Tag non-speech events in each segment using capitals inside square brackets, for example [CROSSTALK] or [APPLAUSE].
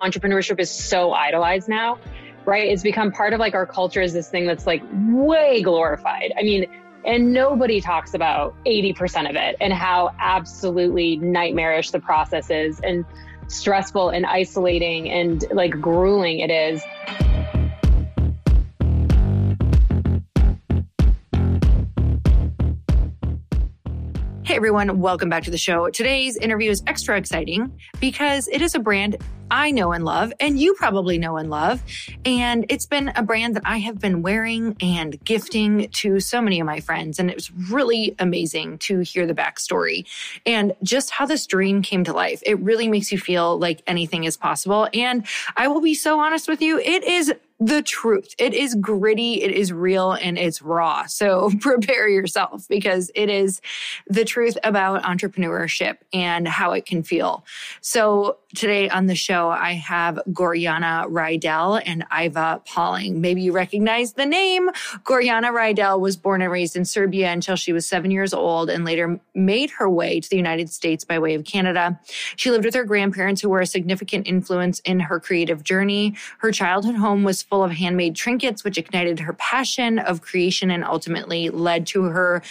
entrepreneurship is so idolized now, right? It's become part of like our culture is this thing that's like way glorified. I mean, and nobody talks about 80% of it and how absolutely nightmarish the process is and stressful and isolating and like grueling it is. Hey everyone, welcome back to the show. Today's interview is extra exciting because it is a brand I know and love, and you probably know and love. And it's been a brand that I have been wearing and gifting to so many of my friends. And it was really amazing to hear the backstory and just how this dream came to life. It really makes you feel like anything is possible. And I will be so honest with you, it is the truth. It is gritty, it is real, and it's raw. So [LAUGHS] prepare yourself because it is the truth about entrepreneurship and how it can feel. So today on the show, I have Gorjana Reidel and Iva Pawling. Maybe you recognize the name. Gorjana Reidel was born and raised in Serbia until she was seven years old and later made her way to the United States by way of Canada. She lived with her grandparents who were a significant influence in her creative journey. Her childhood home was full of handmade trinkets, which ignited her passion of creation and ultimately led to her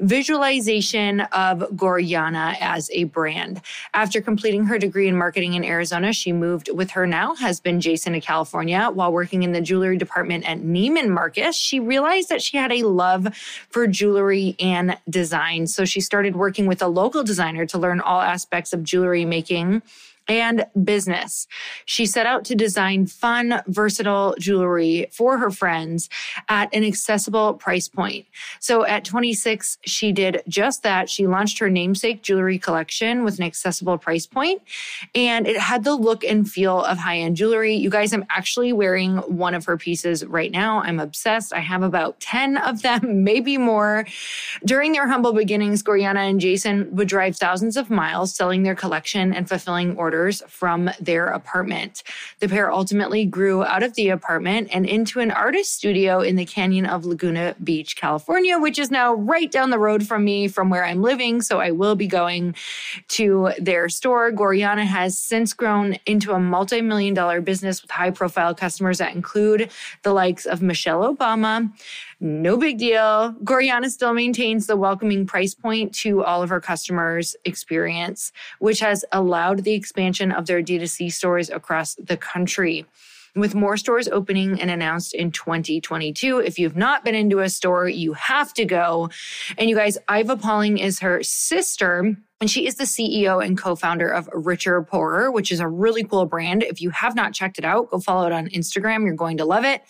visualization of Gorjana as a brand. After completing her degree in marketing in Arizona, she moved with her now husband, Jason, to California. While working in the jewelry department at Neiman Marcus, she realized that she had a love for jewelry and design. So she started working with a local designer to learn all aspects of jewelry making and business. She set out to design fun, versatile jewelry for her friends at an accessible price point. So at 26, she did just that. She launched her namesake jewelry collection with an accessible price point, and it had the look and feel of high end jewelry. You guys, I'm actually wearing one of her pieces right now. I'm obsessed. I have about 10 of them, [LAUGHS] maybe more. During their humble beginnings, Gorjana and Jason would drive thousands of miles selling their collection and fulfilling orders from their apartment. The pair ultimately grew out of the apartment and into an artist studio in the canyon of Laguna Beach, California, which is now right down the road from me from where I'm living. So I will be going to their store. Gorjana has since grown into a multi million dollar business with high profile customers that include the likes of Michelle Obama, no big deal. Gorjana still maintains the welcoming price point to all of her customers' experience, which has allowed the expansion of their D2C stores across the country with more stores opening and announced in 2022. If you've not been into a store, you have to go. And you guys, Iva Pawling is her sister. And she is the CEO and co founder of Richer Poorer, which is a really cool brand. If you have not checked it out, go follow it on Instagram. You're going to love it.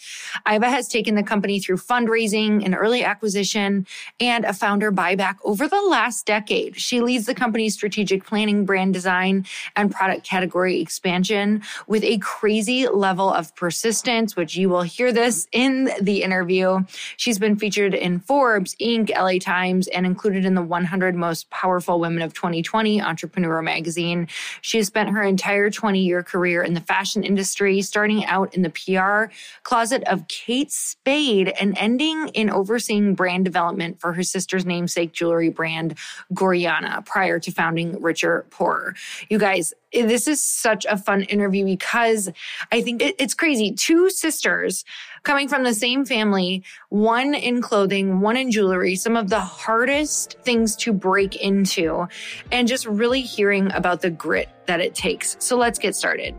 Iva has taken the company through fundraising and early acquisition and a founder buyback over the last decade. She leads the company's strategic planning, brand design, and product category expansion with a crazy level of persistence, which you will hear this in the interview. She's been featured in Forbes, Inc., LA Times, and included in the 100 most powerful women of 2020 Entrepreneur Magazine. She has spent her entire 20 year career in the fashion industry, starting out in the PR closet of Kate Spade and ending in overseeing brand development for her sister's namesake jewelry brand, Gorjana, prior to founding Richer Poorer. You guys, this is such a fun interview because I think it's crazy. Two sisters coming from the same family, one in clothing, one in jewelry, some of the hardest things to break into, and just really hearing about the grit that it takes. So let's get started.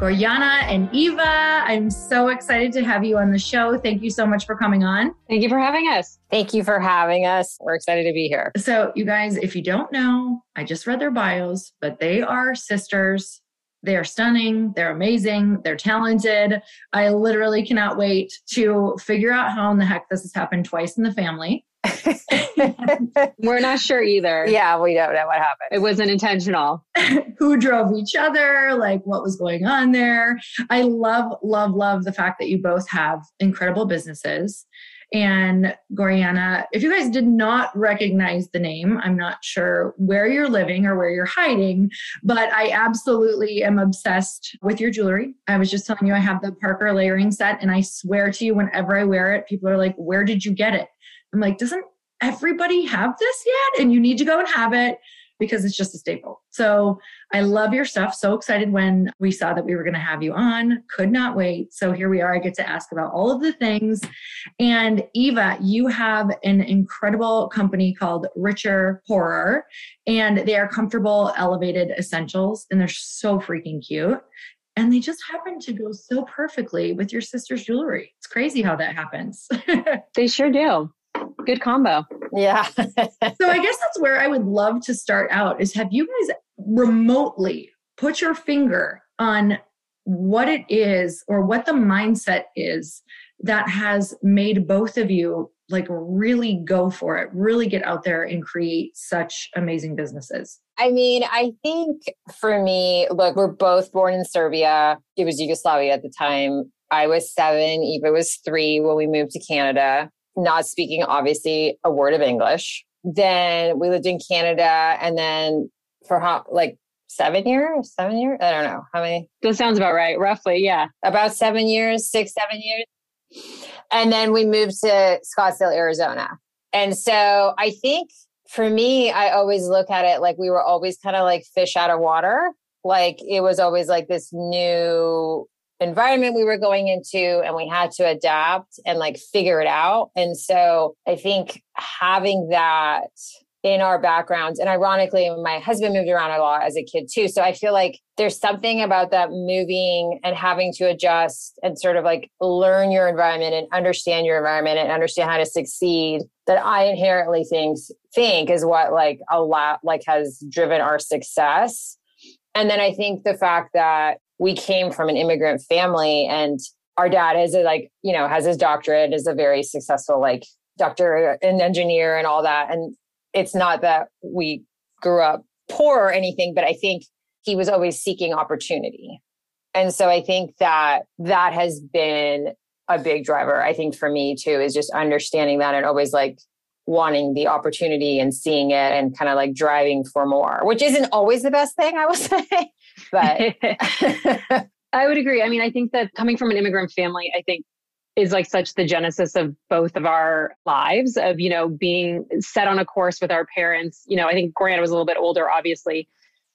Gorjana and Iva. I'm so excited to have you on the show. Thank you so much for coming on. Thank you for having us. Thank you for having us. We're excited to be here. So, you guys, if you don't know, I just read their bios, but they are sisters. They are stunning. They're amazing. They're talented. I literally cannot wait to figure out how in the heck this has happened twice in the family. [LAUGHS] We're not sure either. Yeah, we don't know what happened. It wasn't intentional. [LAUGHS] Who drove each other? Like what was going on there? I love, love, love the fact that you both have incredible businesses. And Gorjana, if you guys did not recognize the name, I'm not sure where you're living or where you're hiding, but I absolutely am obsessed with your jewelry. I was just telling you I have the Parker layering set, and I swear to you, whenever I wear it, people are like, Where did you get it? I'm like, doesn't everybody have this yet? And you need to go and have it because it's just a staple. So I love your stuff. So excited when we saw that we were going to have you on. Could not wait. So here we are. I get to ask about all of the things. And Iva, you have an incredible company called Richer Poorer, and they are comfortable, elevated essentials, and they're so freaking cute. And they just happen to go so perfectly with your sister's jewelry. It's crazy how that happens. [LAUGHS] they sure do. Good combo. Yeah. so I guess that's where I would love to start out is have you guys remotely put your finger on what it is or what the mindset is that has made both of you like really go for it, really get out there and create such amazing businesses? I mean, I think for me, look, we're both born in Serbia. It was Yugoslavia at the time. I was seven, Iva was three when we moved to Canada not speaking obviously a word of English. Then we lived in Canada and then for how, like seven years, seven years? I don't know how many. That sounds about right. Roughly. Yeah. About seven years, six, seven years. And then we moved to Scottsdale, Arizona. And so I think for me, I always look at it like we were always kind of like fish out of water. Like it was always like this new environment we were going into and we had to adapt and like figure it out. And so I think having that in our backgrounds and ironically my husband moved around a lot as a kid too so i feel like there's something about that moving and having to adjust and sort of like learn your environment and understand your environment and understand how to succeed that i inherently think think is what like a lot like has driven our success and then i think the fact that we came from an immigrant family and our dad is a, like you know has his doctorate is a very successful like doctor and engineer and all that. And it's not that we grew up poor or anything but i think he was always seeking opportunity. And so i think that that has been a big driver i think for me too is just understanding that and always like wanting the opportunity and seeing it and kind of like driving for more which isn't always the best thing i will [LAUGHS] say but [LAUGHS] I would agree. I mean, I think that coming from an immigrant family, I think is like such the genesis of both of our lives of, you know, being set on a course with our parents. You know, I think Grant was a little bit older, obviously.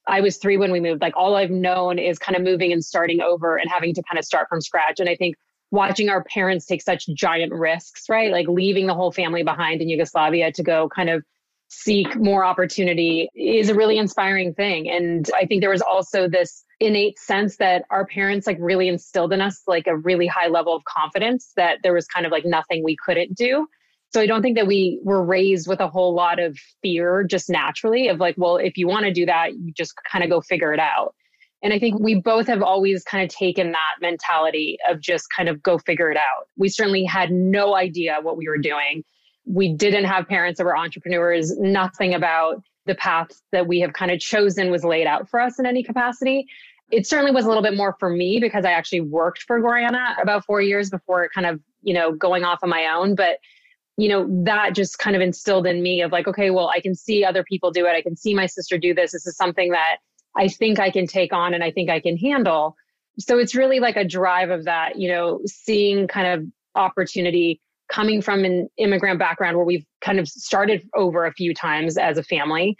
I was three when we moved. Like all I've known is kind of moving and starting over and having to kind of start from scratch. And I think watching our parents take such giant risks, right? Like leaving the whole family behind in Yugoslavia to go kind of seek more opportunity is a really inspiring thing. And I think there was also this innate sense that our parents like really instilled in us like a really high level of confidence that there was kind of like nothing we couldn't do. So I don't think that we were raised with a whole lot of fear just naturally of like, well, if you want to do that, you just kind of go figure it out. And I think we both have always kind of taken that mentality of just kind of go figure it out. We certainly had no idea what we were doing we didn't have parents that were entrepreneurs, nothing about the path that we have kind of chosen was laid out for us in any capacity. It certainly was a little bit more for me because I actually worked for Gorjana about four years before kind of, you know, going off on my own. But, you know, that just kind of instilled in me of like, okay, well, I can see other people do it. I can see my sister do this. This is something that I think I can take on and I think I can handle. So it's really like a drive of that, you know, seeing kind of opportunity coming from an immigrant background where we've kind of started over a few times as a family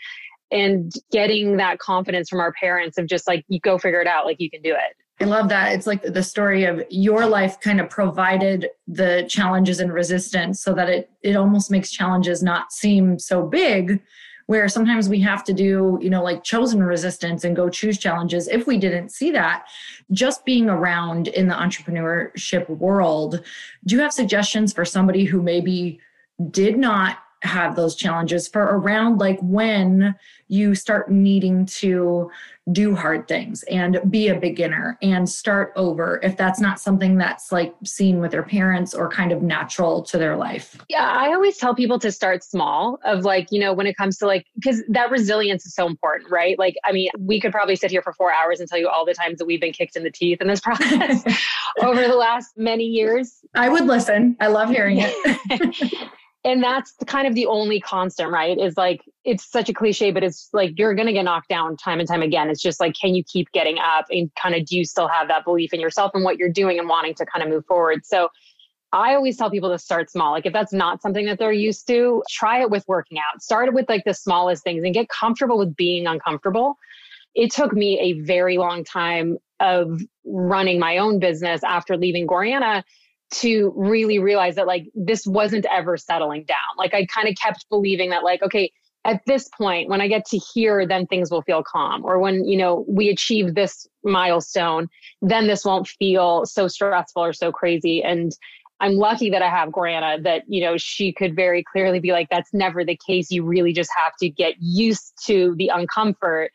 and getting that confidence from our parents of just like you go figure it out like you can do it I love that. It's like the story of your life kind of provided the challenges and resistance so that it it almost makes challenges not seem so big where sometimes we have to do, you know, like chosen resistance and go choose challenges. If we didn't see that, just being around in the entrepreneurship world, do you have suggestions for somebody who maybe did not have those challenges for around like when you start needing to do hard things and be a beginner and start over if that's not something that's like seen with their parents or kind of natural to their life. Yeah i always tell people to start small of like you know when it comes to like because that resilience is so important right? Like i mean we could probably sit here for four hours and tell you all the times that we've been kicked in the teeth in this [LAUGHS] process [LAUGHS] over the last many years. I would listen. I love hearing it [LAUGHS] and that's kind of the only constant right is like it's such a cliche but it's like you're to get knocked down time and time again it's just like can you keep getting up and kind of do you still have that belief in yourself and what you're doing and wanting to kind of move forward so I always tell people to start small. Like if that's not something that they're used to, try it with working out. Start it with like the smallest things and get comfortable with being uncomfortable. It took me a very long time of running my own business after leaving Gorjana to really realize that like this wasn't ever settling down. Like I kind of kept believing that like okay, at this point when I get to here then things will feel calm or when you know we achieve this milestone then this won't feel so stressful or so crazy and I'm lucky that I have Gorjana that, you know, she could very clearly be like, that's never the case. You really just have to get used to the uncomfort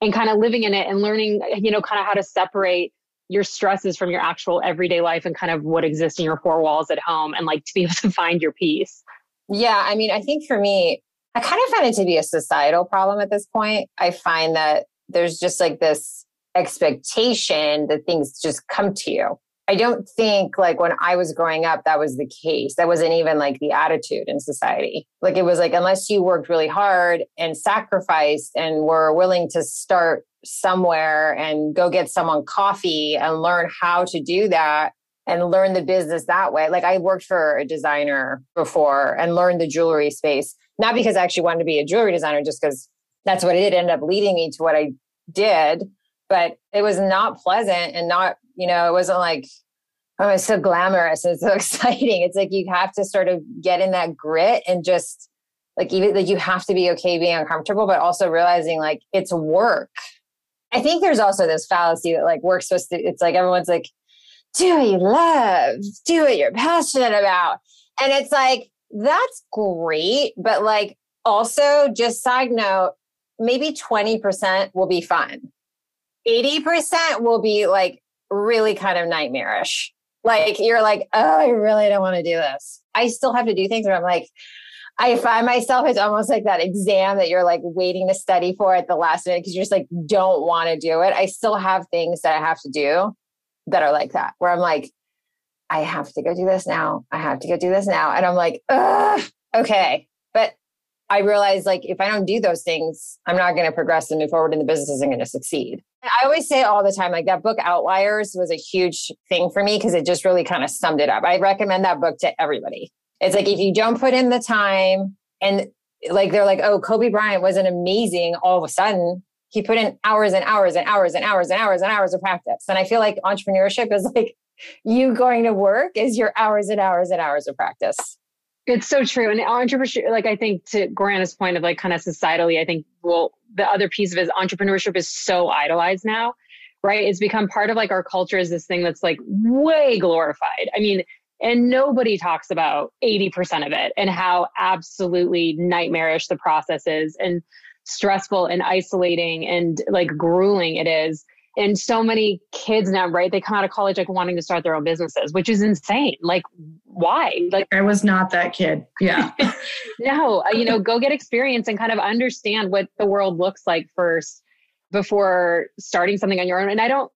and kind of living in it and learning, you know, kind of how to separate your stresses from your actual everyday life and kind of what exists in your four walls at home and like to be [LAUGHS] able to find your peace. Yeah. I mean, I think for me, I kind of find it to be a societal problem at this point. I find that there's just like this expectation that things just come to you I don't think like when I was growing up, that was the case. That wasn't even like the attitude in society. Like it was like, unless you worked really hard and sacrificed and were willing to start somewhere and go get someone coffee and learn how to do that and learn the business that way. Like I worked for a designer before and learned the jewelry space, not because I actually wanted to be a jewelry designer, just because that's what it did end up leading me to what I did. But it was not pleasant and not you know, it wasn't like, oh, it's so glamorous. It's so [LAUGHS] exciting. It's like you have to sort of get in that grit and just like even like you have to be okay being uncomfortable, but also realizing like it's work. I think there's also this fallacy that like work's supposed to, it's like everyone's like, do what you love, do what you're passionate about. And it's like, that's great. But like also, just side note, maybe 20% will be fun. 80% will be like really kind of nightmarish. Like you're like, oh, I really don't want to do this. I still have to do things where I'm like, I find myself it's almost like that exam that you're like waiting to study for at the last minute because you're just like don't want to do it. I still have things that I have to do that are like that, where I'm like, I have to go do this now. I have to go do this now. And I'm like, okay. But I realize like if I don't do those things, I'm not going to progress and move forward and the business isn't going to succeed. I always say all the time, like that book Outliers was a huge thing for me because it just really kind of summed it up. I recommend that book to everybody. It's like if you don't put in the time and like they're like, oh, Kobe Bryant wasn't amazing all of a sudden. He put in hours and hours and hours and hours and hours and hours of practice. And I feel like entrepreneurship is like you going to work is your hours and hours and hours of practice. It's so true. And entrepreneurship, like I think to Gorjana's point of like kind of societally, I think, well, the other piece of it is entrepreneurship is so idolized now, right? It's become part of like our culture is this thing that's like way glorified. I mean, and nobody talks about 80% of it and how absolutely nightmarish the process is and stressful and isolating and like grueling it is and so many kids now right they come out of college like wanting to start their own businesses which is insane. Like why? Like i was not that kid. Yeah. [LAUGHS] No uh, you know go get experience and kind of understand what the world looks like first before starting something on your own. And i don't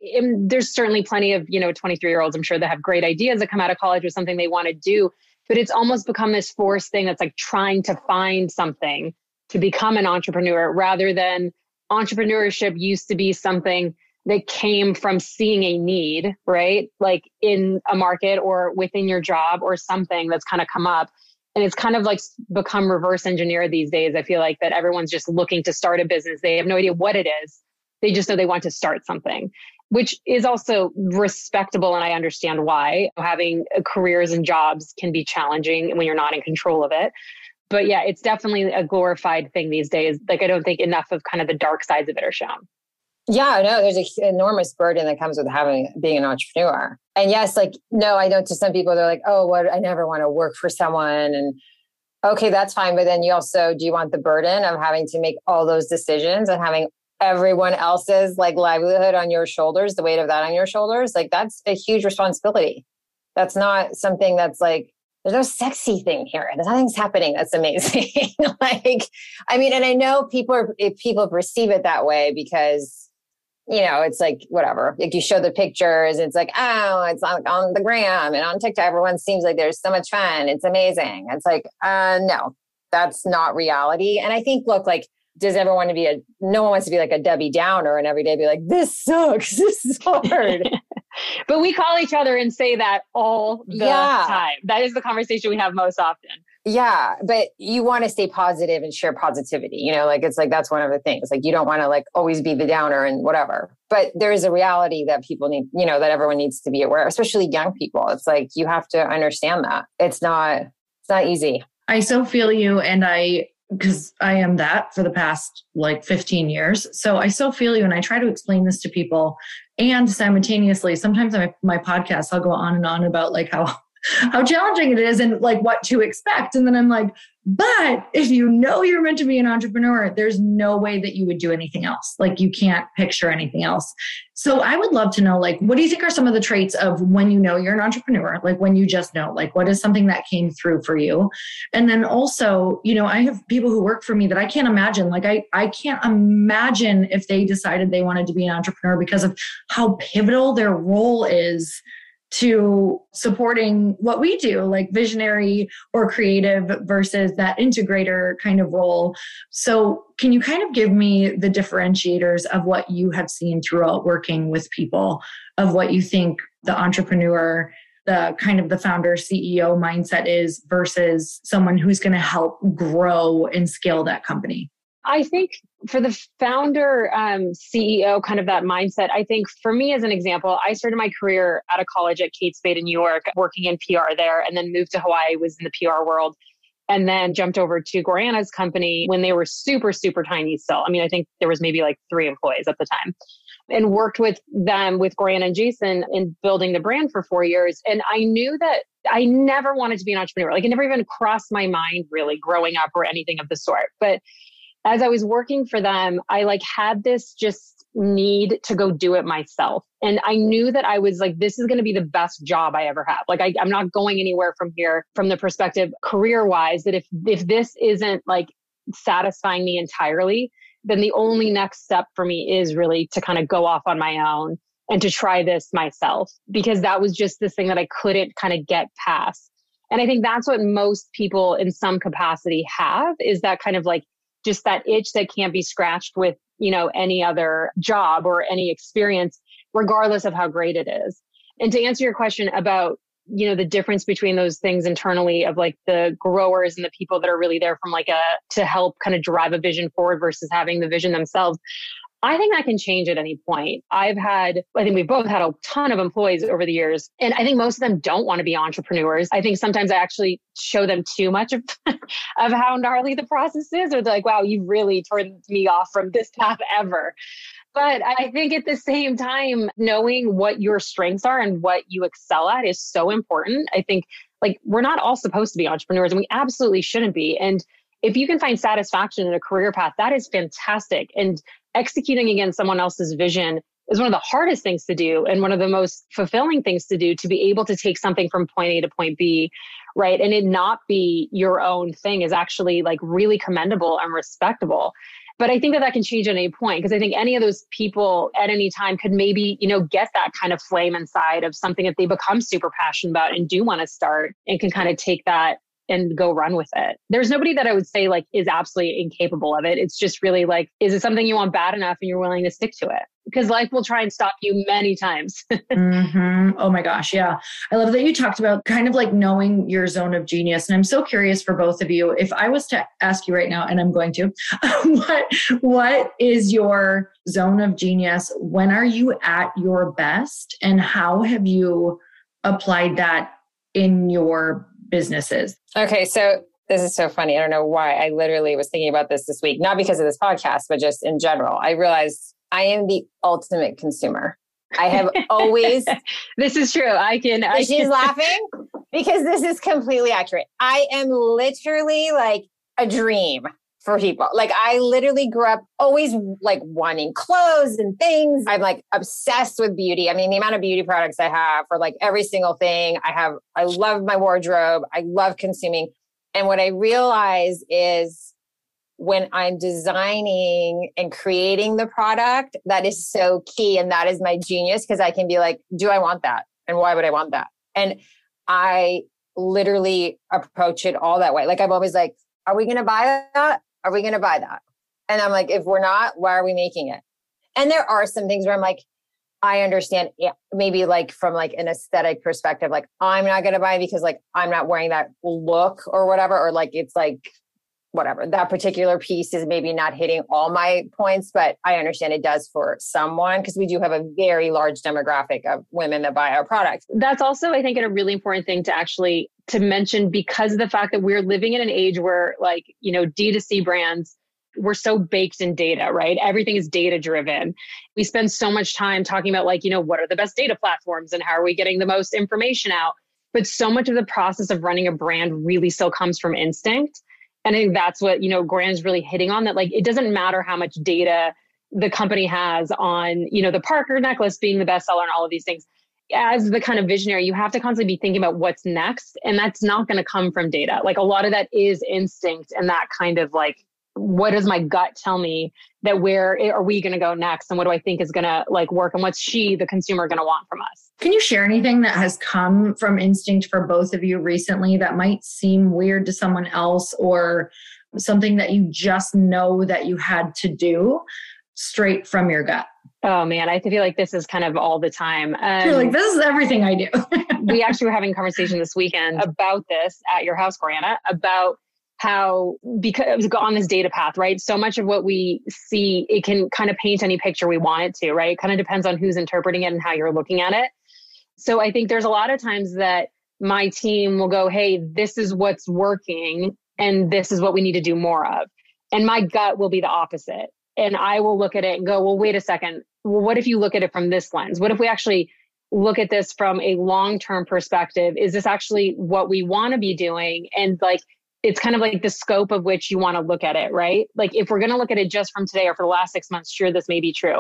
there's certainly plenty of you know 23 year olds i'm sure that have great ideas that come out of college with something they want to do but it's almost become this forced thing that's like trying to find something to become an entrepreneur rather than entrepreneurship used to be something that came from seeing a need, right? Like in a market or within your job or something that's kind of come up. And it's kind of like become reverse engineered these days. I feel like that everyone's just looking to start a business. They have no idea what it is. They just know they want to start something, which is also respectable. And I understand why having uh, careers and jobs can be challenging when you're not in control of it. But yeah, it's definitely a glorified thing these days. Like I don't think enough of kind of the dark sides of it are shown. Yeah, no, there's an enormous burden that comes with having being an entrepreneur. And yes, like no, I know to some people they're like, oh, what? I never want to work for someone, and okay, that's fine. But then you also do you want the burden of having to make all those decisions and having everyone else's like livelihood on your shoulders, the weight of that on your shoulders? Like that's a huge responsibility. That's not something that's like there's no sexy thing here. Nothing's happening. That's amazing. [LAUGHS] like, I mean, and I know people are, people perceive it that way because you know, it's like whatever. Like you show the pictures, it's like, oh, it's on, on the gram and on TikTok. Everyone seems like there's so much fun. It's amazing. It's like, uh, no, that's not reality. And I think, look, like, does everyone want to be a? No one wants to be like a Debbie Downer and every day be like, this sucks. [LAUGHS] This is hard. [LAUGHS] but we call each other and say that all the yeah. time. That is the conversation we have most often. Yeah, but you want to stay positive and share positivity. You know, like it's like that's one of the things. Like you don't want to like always be the downer and whatever. But there is a reality that people need, you know, that everyone needs to be aware, especially young people. It's like you have to understand that. It's not it's not easy. I so feel you and I because I am that for the past like 15 years. So I so feel you and I try to explain this to people and simultaneously sometimes my, my podcast I'll go on and on about like how [LAUGHS] how challenging it is and like what to expect. And then I'm like, but if you know you're meant to be an entrepreneur, there's no way that you would do anything else. Like you can't picture anything else. So I would love to know, like, what do you think are some of the traits of when you know you're an entrepreneur? Like when you just know, like, what is something that came through for you? And then also, you know, I have people who work for me that I can't imagine. Like I, I can't imagine if they decided they wanted to be an entrepreneur because of how pivotal their role is to supporting what we do, like visionary or creative versus that integrator kind of role. So, can you kind of give me the differentiators of what you have seen throughout working with people, of what you think the entrepreneur, the kind of the founder CEO mindset is versus someone who's going to help grow and scale that company? I think for the founder um, CEO kind of that mindset, I think for me as an example, I started my career out of college at Kate Spade in New York, working in PR there, and then moved to Hawaii, was in the PR world, and then jumped over to Gorjana's company when they were super, super tiny still. I mean, I think there was maybe like three employees at the time. And worked with them with Gorjana and Jason in building the brand for four years. And I knew that I never wanted to be an entrepreneur. Like it never even crossed my mind really growing up or anything of the sort. But as I was working for them, I like had this just need to go do it myself. And I knew that I was like, this is going to be the best job I ever have. Like, I, am not going anywhere from here from the perspective career wise that if, if this isn't like satisfying me entirely, then the only next step for me is really to kind of go off on my own and to try this myself because that was just this thing that I couldn't kind of get past. And I think that's what most people in some capacity have is that kind of like just that itch that can't be scratched with, you know, any other job or any experience, regardless of how great it is. And to answer your question about, you know, the difference between those things internally of like the growers and the people that are really there from like a to help kind of drive a vision forward versus having the vision themselves. I think that can change at any point. I've had, I think we've both had a ton of employees over the years, and I think most of them don't want to be entrepreneurs. I think sometimes I actually show them too much of, [LAUGHS] of how gnarly the process is, or they're like, wow, you've really turned me off from this path ever. But I think at the same time, knowing what your strengths are and what you excel at is so important. I think like we're not all supposed to be entrepreneurs and we absolutely shouldn't be. And if you can find satisfaction in a career path, that is fantastic. And executing against someone else's vision is one of the hardest things to do and one of the most fulfilling things to do to be able to take something from point A to point B, right? And it not be your own thing is actually like really commendable and respectable. But I think that that can change at any point because I think any of those people at any time could maybe, you know, get that kind of flame inside of something that they become super passionate about and do want to start and can kind of take that and go run with it. There's nobody that I would say like is absolutely incapable of it. It's just really like, is it something you want bad enough and you're willing to stick to it? Because life will try and stop you many times. [LAUGHS] mm-hmm. Oh my gosh. Yeah. I love that you talked about kind of like knowing your zone of genius. And I'm so curious for both of you. If I was to ask you right now, and I'm going to, [LAUGHS] what, what is your zone of genius? When are you at your best? And how have you applied that in your businesses. Okay, so this is so funny. I don't know why. I literally was thinking about this this week, not because of this podcast, but just in general. I realized I am the ultimate consumer. I have [LAUGHS] always. this is true. I can. I she's can. laughing because this is completely accurate. I am literally like a dream for people. Like I literally grew up always like wanting clothes and things. I'm like obsessed with beauty. I mean, the amount of beauty products I have for like every single thing I have, I love my wardrobe. I love consuming. And what I realize is when I'm designing and creating the product, that is so key. And that is my genius because I can be like, do I want that? And why would I want that? And I literally approach it all that way. Like I'm always like, are we going to buy that? Are we going to buy that? And I'm like, if we're not, why are we making it? And there are some things where I'm like, I understand maybe like from like an aesthetic perspective, like I'm not going to buy because like I'm not wearing that look or whatever, or like it's like whatever that particular piece is maybe not hitting all my points, but I understand it does for someone because we do have a very large demographic of women that buy our products. That's also, I think, a really important thing to actually to mention because of the fact that we're living in an age where like, you know, D2C brands we're so baked in data, right? Everything is data driven. We spend so much time talking about, like, you know, what are the best data platforms and how are we getting the most information out? But so much of the process of running a brand really still comes from instinct. And I think that's what, you know, Graham's really hitting on that, like, it doesn't matter how much data the company has on, you know, the Parker necklace being the bestseller and all of these things. As the kind of visionary, you have to constantly be thinking about what's next. And that's not going to come from data. Like a lot of that is instinct and that kind of like what does my gut tell me that where eh, are we going to go next and what do i think is going to like work and what's she the consumer going to want from us can you share anything that has come from instinct for both of you recently that might seem weird to someone else or something that you just know that you had to do straight from your gut Oh man, I feel like this is kind of all the time. Um, You're like, this is everything I do. [LAUGHS] we actually were having a conversation this weekend about this at your house, Brianna, about how because on this data path right so much of what we see it can kind of paint any picture we want it to right it kind of depends on who's interpreting it and how you're looking at it so i think there's a lot of times that my team will go hey this is what's working and this is what we need to do more of. And my gut will be the opposite. And i will look at it and go well wait a second. Well what if you look at it from this lens? What if we actually look at this from a long term perspective? Is this actually what we want to be doing? And like it's kind of like the scope of which you want to look at it, right? Like if we're going to look at it just from today or for the last six months, sure, this may be true.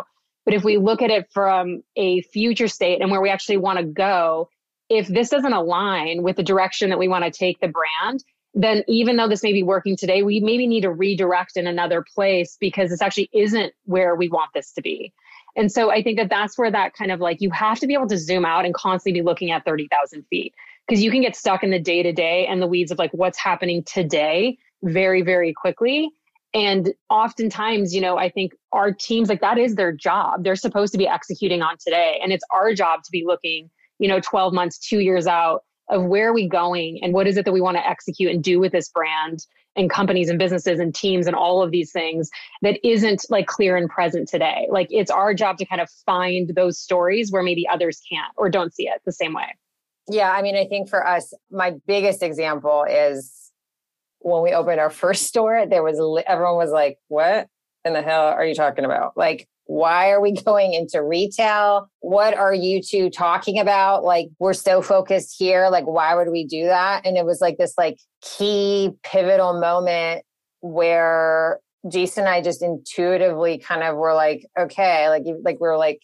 But if we look at it from a future state and where we actually want to go, if this doesn't align with the direction that we want to take the brand, then even though this may be working today, we maybe need to redirect in another place because this actually isn't where we want this to be. And so I think that that's where that kind of like you have to be able to zoom out and constantly be looking at 30,000 feet because you can get stuck in the day to day and the weeds of like what's happening today very, very quickly. And oftentimes, you know, I think our teams, like that is their job. They're supposed to be executing on today. And it's our job to be looking, you know, 12 months, two years out of where are we going and what is it that we want to execute and do with this brand and companies and businesses and teams and all of these things that isn't like clear and present today. Like it's our job to kind of find those stories where maybe others can't or don't see it the same way. Yeah, I mean, I think for us, my biggest example is when we opened our first store, there was everyone was like, "What in the hell are you talking about?" Like, why are we [LAUGHS] going into retail? What are you two talking about? Like, we're so focused here. Like, why would we do that? And it was like this like key pivotal moment where Jason and I just intuitively kind of were like, okay, like like we are like,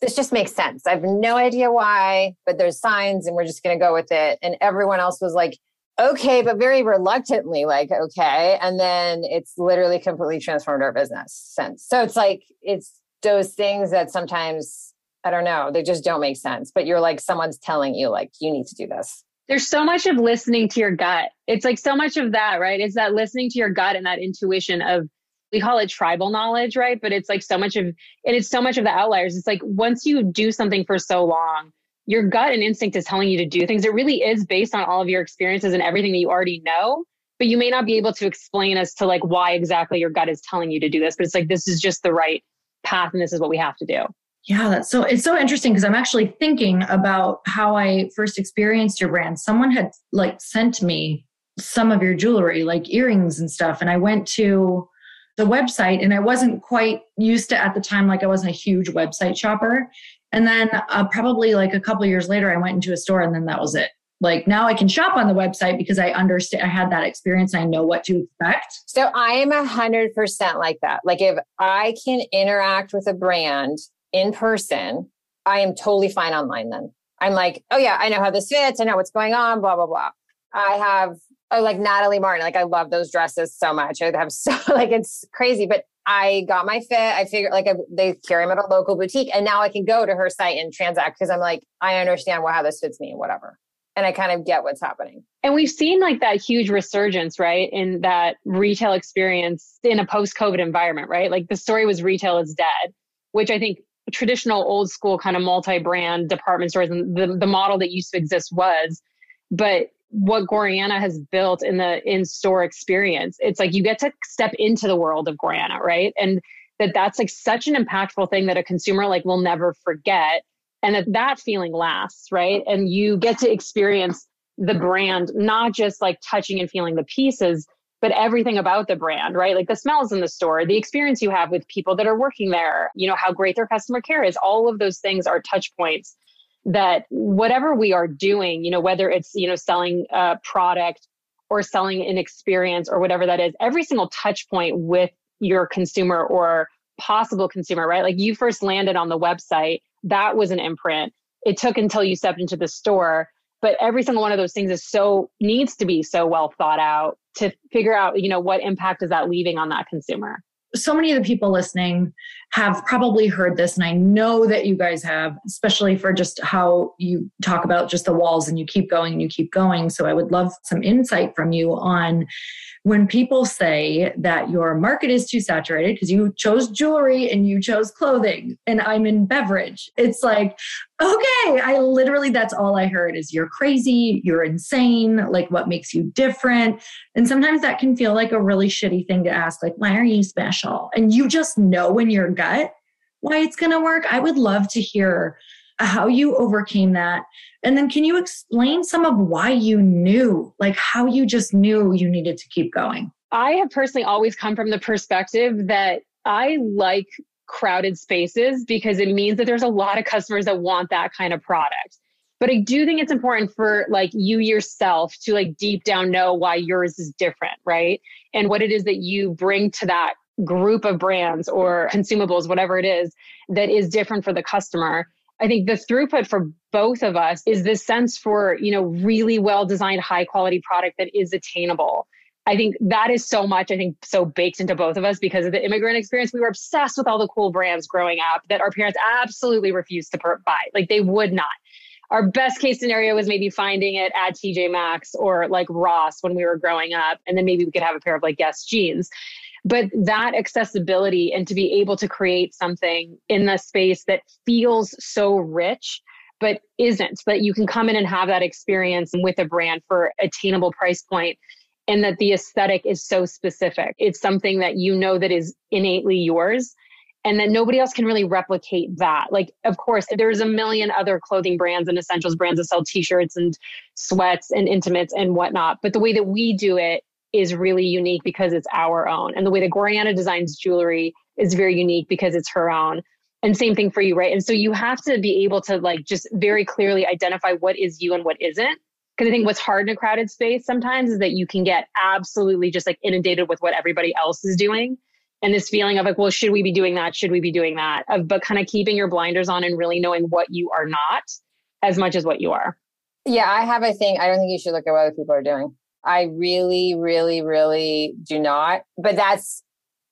this just makes sense. I have no idea why, but there's signs and we're just going to go with it. And everyone else was like, okay, but very reluctantly, like, okay. And then it's literally completely transformed our business since. So it's like, it's those things that sometimes, I don't know, they just don't make sense. But you're like, someone's telling you, like, you need to do this. There's so much of listening to your gut. It's like so much of that, right? It's that listening to your gut and that intuition of we call it tribal knowledge, right? But it's like so much of, and it's so much of the outliers. It's like once you do something for so long, your gut and instinct is telling you to do things. It really is based on all of your experiences and everything that you already know. But you may not be able to explain as to like why exactly your gut is telling you to do this. But it's like this is just the right path and this is what we have to do. Yeah, that's so it's so interesting because I'm actually thinking about how I first experienced your brand. Someone had like sent me some of your jewelry, like earrings and stuff. And I went to the website and I wasn't quite used to at the time, like I wasn't a huge website shopper. And then uh, probably like a couple years later, I went into a store and then that was it. Like now I can shop on the website because I understand, I had that experience. I know what to expect. So I am a hundred percent like that. Like if I can interact with a brand in person, I am totally fine online then. I'm like, oh yeah, I know how this fits. I know what's going on, blah, blah, blah. I have oh, like Natalie Martin. Like I love those dresses so much. I have so [LAUGHS] like it's crazy, but I got my fit. I figured like I, they carry them at a local boutique, and now I can go to her site and transact because I'm like I understand how this fits me whatever, and I kind of get what's happening. And we've seen like that huge resurgence, right, in that retail experience in a post-COVID environment, right? Like the story was retail is dead, which I think traditional old school kind of multi-brand department stores and the, the model that used to exist was. But what Gorjana has built in the in-store experience, it's like you get to step into the world of Gorjana, right? And that that's like such an impactful thing that a consumer like will never forget and that that feeling lasts, right? And you get to experience the brand, not just like touching and feeling the pieces, but everything about the brand, right? Like the smells in the store, the experience you have with people that are working there, you know, how great their customer care is. All of those things are touch points that whatever we are doing, you know, whether it's, you know, selling a product or selling an experience or whatever that is, every single touch point with your consumer or possible consumer, right? Like you first landed on the website, that was an imprint. It took until you stepped into the store but every single one of those things is so needs to be so well thought out to figure out you know what impact is that leaving on that consumer so many of the people listening have probably heard this and i know that you guys have especially for just how you talk about just the walls and you keep going and you keep going. So i would love some insight from you on when people say that your market is too saturated because you chose jewelry and you chose clothing and I'm in beverage, it's like, okay, I literally, that's all I heard is you're crazy, you're insane, like what makes you different. And sometimes that can feel like a really shitty thing to ask, like, why are you special? And you just know in your gut why it's going to work. I would love to hear how you overcame that. And then can you explain some of why you knew, like how you just knew you needed to keep going? I have personally always come from the perspective that I like crowded spaces because it means that there's a lot of customers that want that kind of product. But I do think it's important for like you yourself to like deep down know why yours is different, right? And what it is that you bring to that group of brands or consumables, whatever it is, that is different for the customer. I think the throughput for both of us is this sense for, you know, really well designed, high quality product that is attainable. I think that is so much, I think, so baked into both of us because of the immigrant experience. We were obsessed with all the cool brands growing up that our parents absolutely refused to buy. Like they would not. Our best case scenario was maybe finding it at TJ Maxx or like Ross when we were growing up. And then maybe we could have a pair of like Guess jeans but that accessibility and to be able to create something in the space that feels so rich but isn't that you can come in and have that experience with a brand for attainable price point and that the aesthetic is so specific. It's something that you know that is innately yours and that nobody else can really replicate that. Like of course there's a million other clothing brands and essentials brands that sell t-shirts and sweats and intimates and whatnot but the way that we do it is really unique because it's our own. And the way that Gorjana designs jewelry is very unique because it's her own. And same thing for you, right? And so you have to be able to like just very clearly identify what is you and what isn't. Because I think what's hard in a crowded space sometimes is that you can get absolutely just like inundated with what everybody else is doing. And this feeling of like, well, should we be doing that? Should we be doing that? Of, but kind of keeping your blinders on and really knowing what you are not as much as what you are. Yeah, I have a thing. I don't think you should look at what other people are doing. I really, really, really do not. But that's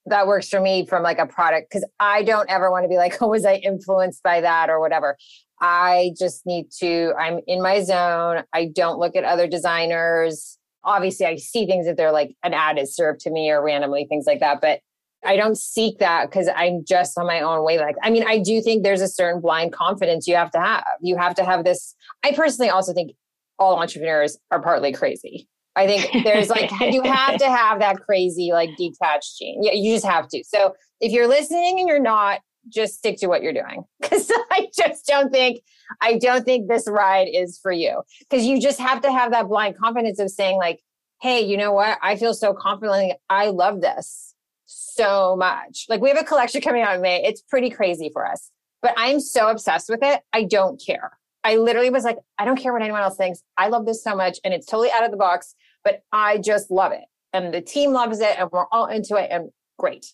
that works for me from like a product because I don't ever want to be like, [LAUGHS] oh, was I influenced by that or whatever. I just need to, I'm in my zone. I don't look at other designers. Obviously, I see things if they're like an ad is served to me or randomly, things like that. But I don't seek that because I'm just on my own way. Like, I mean, I do think there's a certain blind confidence you have to have. You have to have this. I personally also think all entrepreneurs are partly crazy. I think there's like [LAUGHS] you have to have that crazy like detached gene. Yeah, you just have to. So if you're listening and you're not, just stick to what you're doing [LAUGHS] because I just don't think I don't think this ride is for you because you just have to have that blind confidence of saying like, hey, you know what? I feel so confident. I love this so much. Like we have a collection coming out in May. It's pretty crazy for us, but I'm so obsessed with it. I don't care. I literally was like, I don't care what anyone else thinks. I love this so much and it's totally out of the box, but I just love it. And the team loves it and we're all into it and great.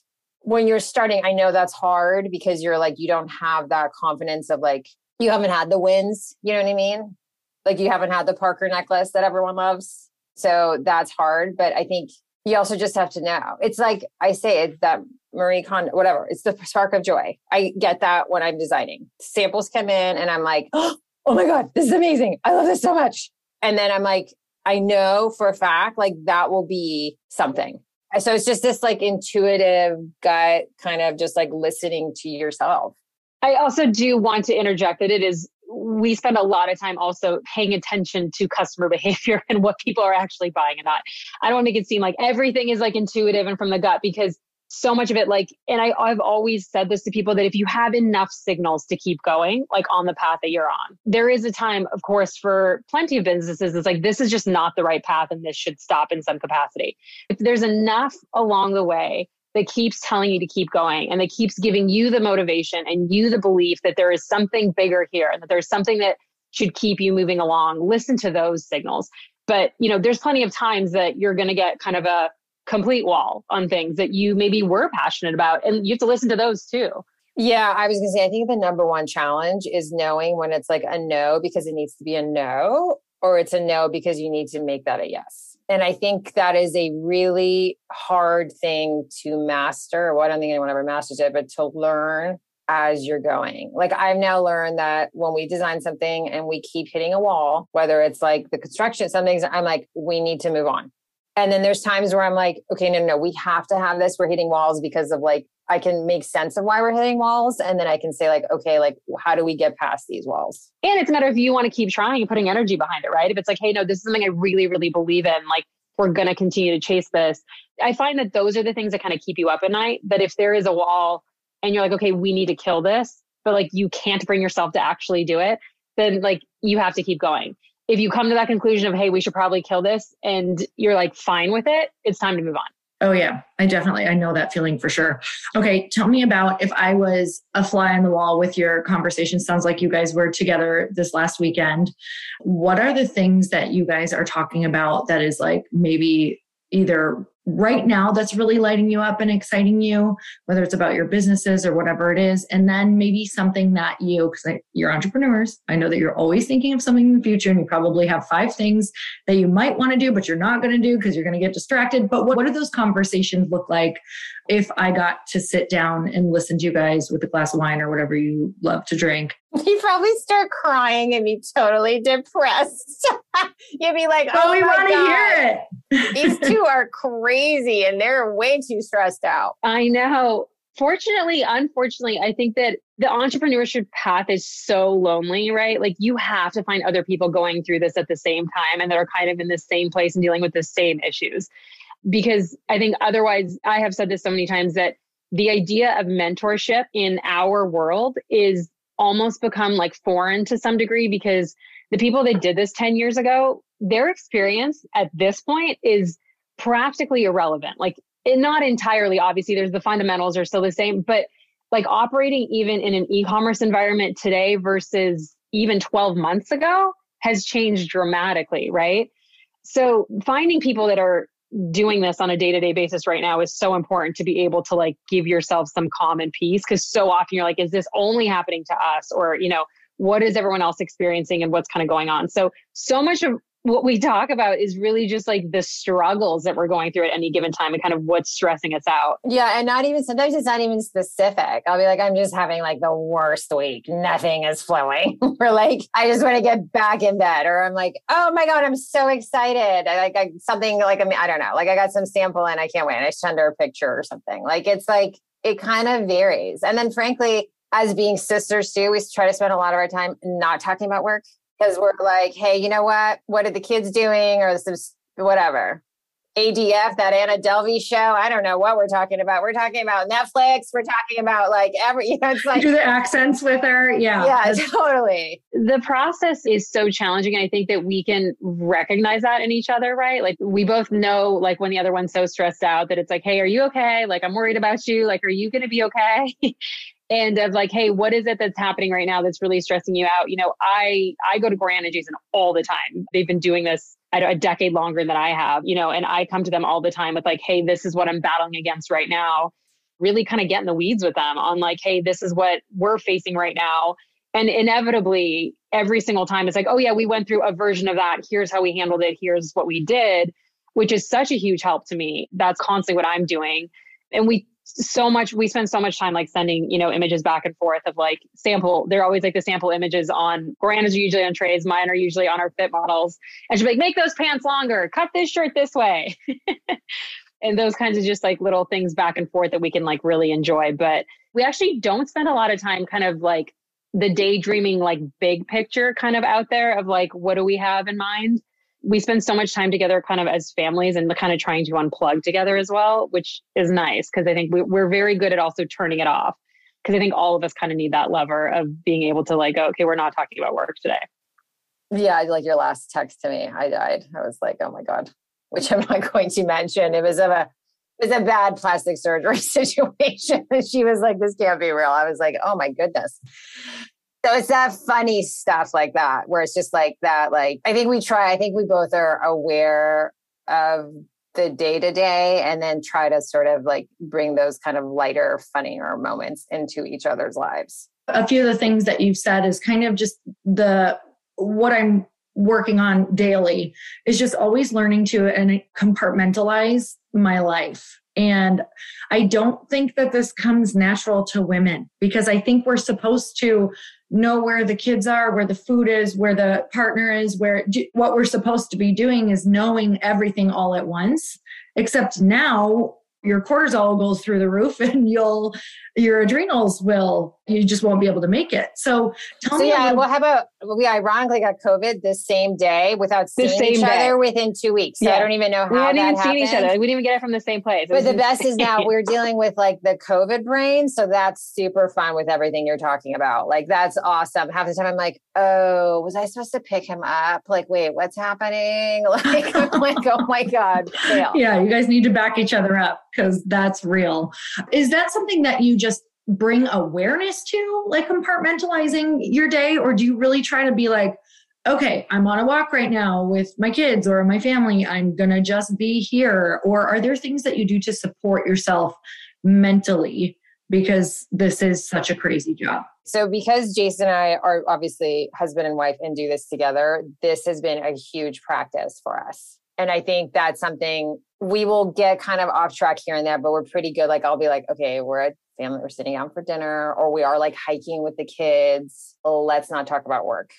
When you're starting, I know that's hard because you're like, you don't have that confidence of like, you haven't had the wins. You know what I mean? Like you haven't had the Parker necklace that everyone loves. So that's hard. But I think you also just have to know. It's like I say, it's that Marie Kondo, whatever. It's the spark of joy. I get that when I'm designing. Samples come in and I'm like, oh, [GASPS] oh my God, this is amazing. I love this so much. And then I'm like, I know for a fact, like that will be something. So it's just this like intuitive gut kind of just like listening to yourself. I also do want to interject that it is we spend a lot of time also paying attention to customer [LAUGHS] behavior and what people are actually buying and not. I don't want to make it seem like everything is like intuitive and from the gut because so much of it like and I, i've always said this to people that if you have enough signals to keep going like on the path that you're on there is a time of course for plenty of businesses it's like this is just not the right path and this should stop in some capacity. If there's enough along the way that keeps telling you to keep going and that keeps giving you the motivation and you the belief that there is something bigger here and that there's something that should keep you moving along listen to those signals. But you know there's plenty of times that you're going to get kind of a complete wall on things that you maybe were passionate about. And you have to listen to those too. Yeah, I was going to say, I think the number one challenge is knowing when it's like a no because it needs to be a no, or it's a no because you need to make that a yes. And I think that is a really hard thing to master. Well, I don't think anyone ever masters it, but to learn as you're going. Like I've now learned that when we design something and we keep hitting a wall, whether it's like the construction, some things, I'm like, we need to move on. And then there's times where I'm like, okay, no, no, no, we have to have this. We're hitting walls because of like, I can make sense of why we're hitting walls. And then I can say, like, okay, like, how do we get past these walls? And it's a matter of you want to keep trying and putting energy behind it, right? If it's like, hey, no, this is something I really, really believe in, like, we're going to continue to chase this. I find that those are the things that kind of keep you up at night. That if there is a wall and you're like, okay, we need to kill this, but like you can't bring yourself to actually do it, then like you have to keep going if you come to that conclusion of, hey, we should probably kill this and you're like fine with it, it's time to move on. Oh yeah, I definitely I know that feeling for sure. Okay, tell me about if I was a fly on the wall with your conversation. Sounds like you guys were together this last weekend. What are the things that you guys are talking about that is like maybe either right now that's really lighting you up and exciting you, whether it's about your businesses or whatever it is. And then maybe something that you, because you're entrepreneurs, I know that you're always thinking of something in the future and you probably have five things that you might want to do, but you're not going to do because you're going to get distracted. But what, what do those conversations look like if I got to sit down and listen to you guys with a glass of wine or whatever you love to drink? You'd probably start crying and be totally depressed. [LAUGHS] You'd be like, "Oh, we want to hear it." [LAUGHS] These two are crazy and they're way too stressed out. I know. Fortunately, unfortunately, I think that the entrepreneurship path is so lonely, right? Like you have to find other people going through this at the same time and that are kind of in the same place and dealing with the same issues because I think otherwise, I have said this so many times that the idea of mentorship in our world is almost become like foreign to some degree because the people that did this 10 years ago, their experience at this point is practically irrelevant. Like, not entirely, obviously, there's the fundamentals are still the same, but like operating even in an e commerce environment today versus even 12 months ago has changed dramatically, right? So, finding people that are doing this on a day-to-day basis right now is so important to be able to like give yourself some calm and peace because so often you're like is this only happening to us? Or you know what is everyone else experiencing and what's kind of going on? So so much of what we talk about is really just like the struggles that we're going through at any given time and kind of what's stressing us out. Yeah. And not even sometimes it's not even specific. I'll be like, I'm just having like the worst week. Nothing is flowing. [LAUGHS] or like, I just want to get back in bed. Or I'm like, oh my God, I'm so excited. I like I, something like, I mean, I don't know. Like I got some sample and I can't wait. I send her a picture or something. Like it's like, it kind of varies. And then frankly, as being sisters too, we try to spend a lot of our time not talking about work because we're like, hey, you know what? What are the kids doing? Or some whatever. ADF, that Anna Delvey show. I don't know what we're talking about. We're talking about Netflix. We're talking about like every, [LAUGHS] you know, it's like. You do the accents with her. Yeah. Yeah, totally. The process is so challenging. I think that we can recognize that in each other, right? Like we both know, like when the other one's so stressed out that it's like, hey, are you okay? Like I'm worried about you. Like, are you going to be okay? [LAUGHS] and of like hey what is it that's happening right now that's really stressing you out? You know i i go to Gorjana and jason all the time. They've been doing this a decade longer than i have you know and i come to them all the time with like hey this is what i'm battling against right now. Really kind of get in the weeds with them on like hey this is what we're facing right now. And inevitably every single time it's like oh yeah we went through a version of that. Here's how we handled it. Here's what we did which is such a huge help to me. That's constantly what i'm doing. And we so much we spend so much time like sending you know images back and forth of like sample they're always like the sample images on Gorjana's usually on trays mine are usually on our fit models and she'll be like make those pants longer cut this shirt this way [LAUGHS] and those kinds of just like little things back and forth that we can like really enjoy. But we actually don't spend a lot of time kind of like the daydreaming, like big picture kind of out there of like, what do we have in mind? We spend so much time together kind of as families and kind of trying to unplug together as well, which is nice because I think we, we're very good at also turning it off. Because I think all of us kind of need that lever of being able to like, okay, we're not talking about work today. Yeah, like your last text to me, I died. I was like, oh my God, which I'm not going to mention. It was of a it was a bad plastic surgery [LAUGHS] situation. She was like, this can't be real. I was like, oh my goodness. So it's that funny stuff like that, where it's just like that. Like, I think we try, I think we both are aware of the day to day and then try to sort of like bring those kind of lighter, funnier moments into each other's lives. A few of the things that you've said is kind of just the what I'm working on daily is just always learning to and compartmentalize my life. And I don't think that this comes natural to women because I think we're supposed to know where the kids are, where the food is, where the partner is, where what we're supposed to be doing is knowing everything all at once. Except now your cortisol goes through the roof [LAUGHS] and you'll your adrenals will you just won't be able to make it. So tell so me yeah well how about we ironically got covid the same day without seeing each day. other within two weeks. So yeah. i don't even know how we hadn't even happened. seen each other. we didn't even get it from the same place. But the best is now [LAUGHS] we're dealing with like the covid brain so that's super fun with everything you're talking about. Like that's awesome. Half the time i'm like oh was i supposed to pick him up? Like wait what's happening? [LAUGHS] Like like oh my god Fail. yeah you guys need to back each other up because that's real. Is that something that you just bring awareness to like compartmentalizing your day? Or do you really try to be like okay i'm on a walk right now with my kids or my family. I'm going to just be here. Or are there things that you do to support yourself mentally? Because this is such a crazy job. So because jason and i are obviously husband and wife and do this together this has been a huge practice for us. And I think that's something we will get kind of off track here and there, but we're pretty good. Like I'll be like, okay, we're a family, we're sitting down for dinner, or we are like hiking with the kids. Oh, let's not talk about work.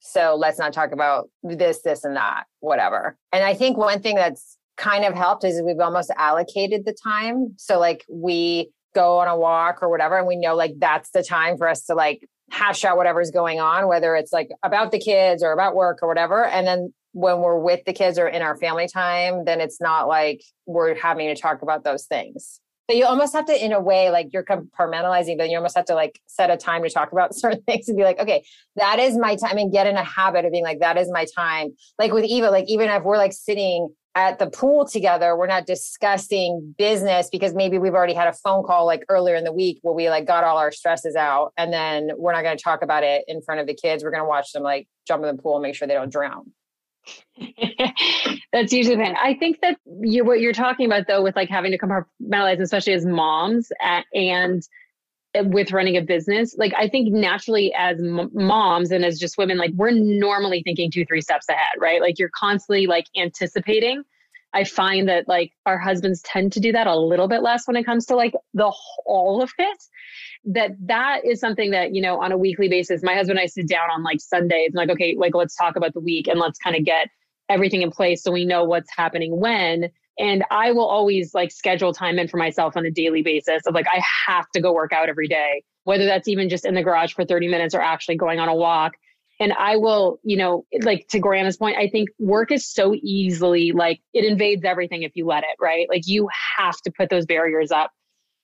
So let's not talk about this, this, and that, whatever. And I think one thing that's kind of helped is we've almost allocated the time. So like we go on a walk or whatever, and we know like that's the time for us to like hash out whatever's going on, whether it's like about the kids or about work or whatever. And then when we're with the kids or in our family time, then it's not like we're having to talk about those things. So you almost have to, in a way, like you're compartmentalizing, but you almost have to like set a time to talk about [LAUGHS] certain things and be like, okay, that is my time and get in a habit of being like, that is my time. Like with Iva, like even if we're like sitting at the pool together, we're not discussing business because maybe we've already had a phone call like earlier in the week where we like got all our stresses out and then we're not going to talk about it in front of the kids. We're going to watch them like jump in the pool and make sure they don't drown. [LAUGHS] That's usually the thing. I think that you what you're talking about though, with like having to compartmentalize, especially as moms at, and with running a business, like I think naturally as m- moms and as just women, like we're normally thinking two, three steps ahead, right? Like you're constantly like anticipating. I find that like our husbands tend to do that a little bit less when it comes to like the all of it. That that is something that you know on a weekly basis my husband and i sit down on like sundays and like okay like let's talk about the week and let's kind of get everything in place so we know what's happening when. And i will always like schedule time in for myself on a daily basis of like i have to go work out every day. Whether that's even just in the garage for 30 minutes or actually going on a walk and i will you know like to Gorjana's point i think work is so easily like it invades everything if you let it right like you have to put those barriers up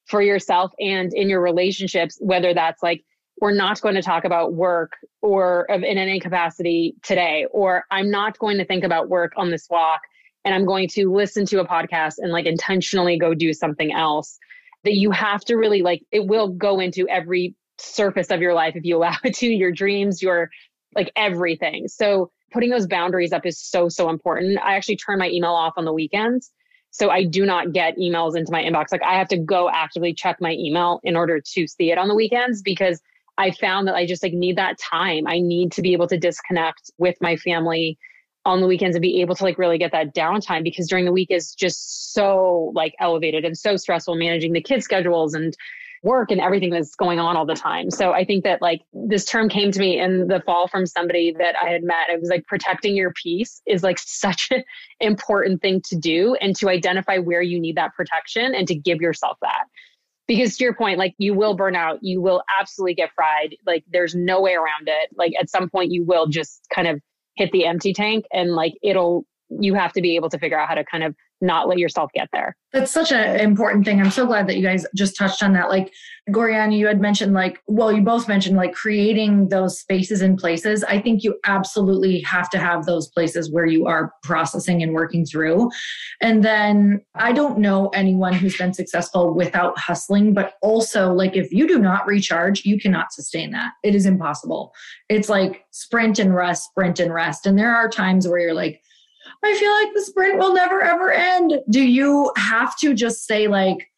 for yourself and in your relationships, whether that's like, we're not going to talk about work or in any capacity today, or I'm not going to think about work on this walk and I'm going to listen to a podcast and like intentionally go do something else. That you have to really like, it will go into every surface of your life if you allow [LAUGHS] it to, your dreams, your like everything. So putting those boundaries up is so, so important. I actually turn my email off on the weekends so I do not get emails into my inbox. Like I have to go actively check my email in order to see it on the weekends because I found that I just like need that time. I need to be able to disconnect with my family on the weekends and be able to like really get that downtime because during the week is just so like elevated and so stressful managing the kids schedules and work and everything that's going on all the time. So I think that like this term came to me in the fall from somebody that I had met. It was like protecting your peace is like [LAUGHS] such an important thing to do and to identify where you need that protection and to give yourself that because to your point like you will burn out you will absolutely get fried like there's no way around it like at some point you will just kind of hit the empty tank and like it'll you have to be able to figure out how to kind of not let yourself get there. That's such an important thing. I'm so glad that you guys just touched on that. Like Gorjana, you had mentioned like, well, you both mentioned like creating those spaces and places. I think you absolutely have to have those places where you are processing and working through. And then I don't know anyone who's been successful without hustling, but also like if you do not recharge, you cannot sustain that. It is impossible. It's like sprint and rest, sprint and rest. And there are times where you're like, I feel like the sprint will never ever end. Do you have to just say, like,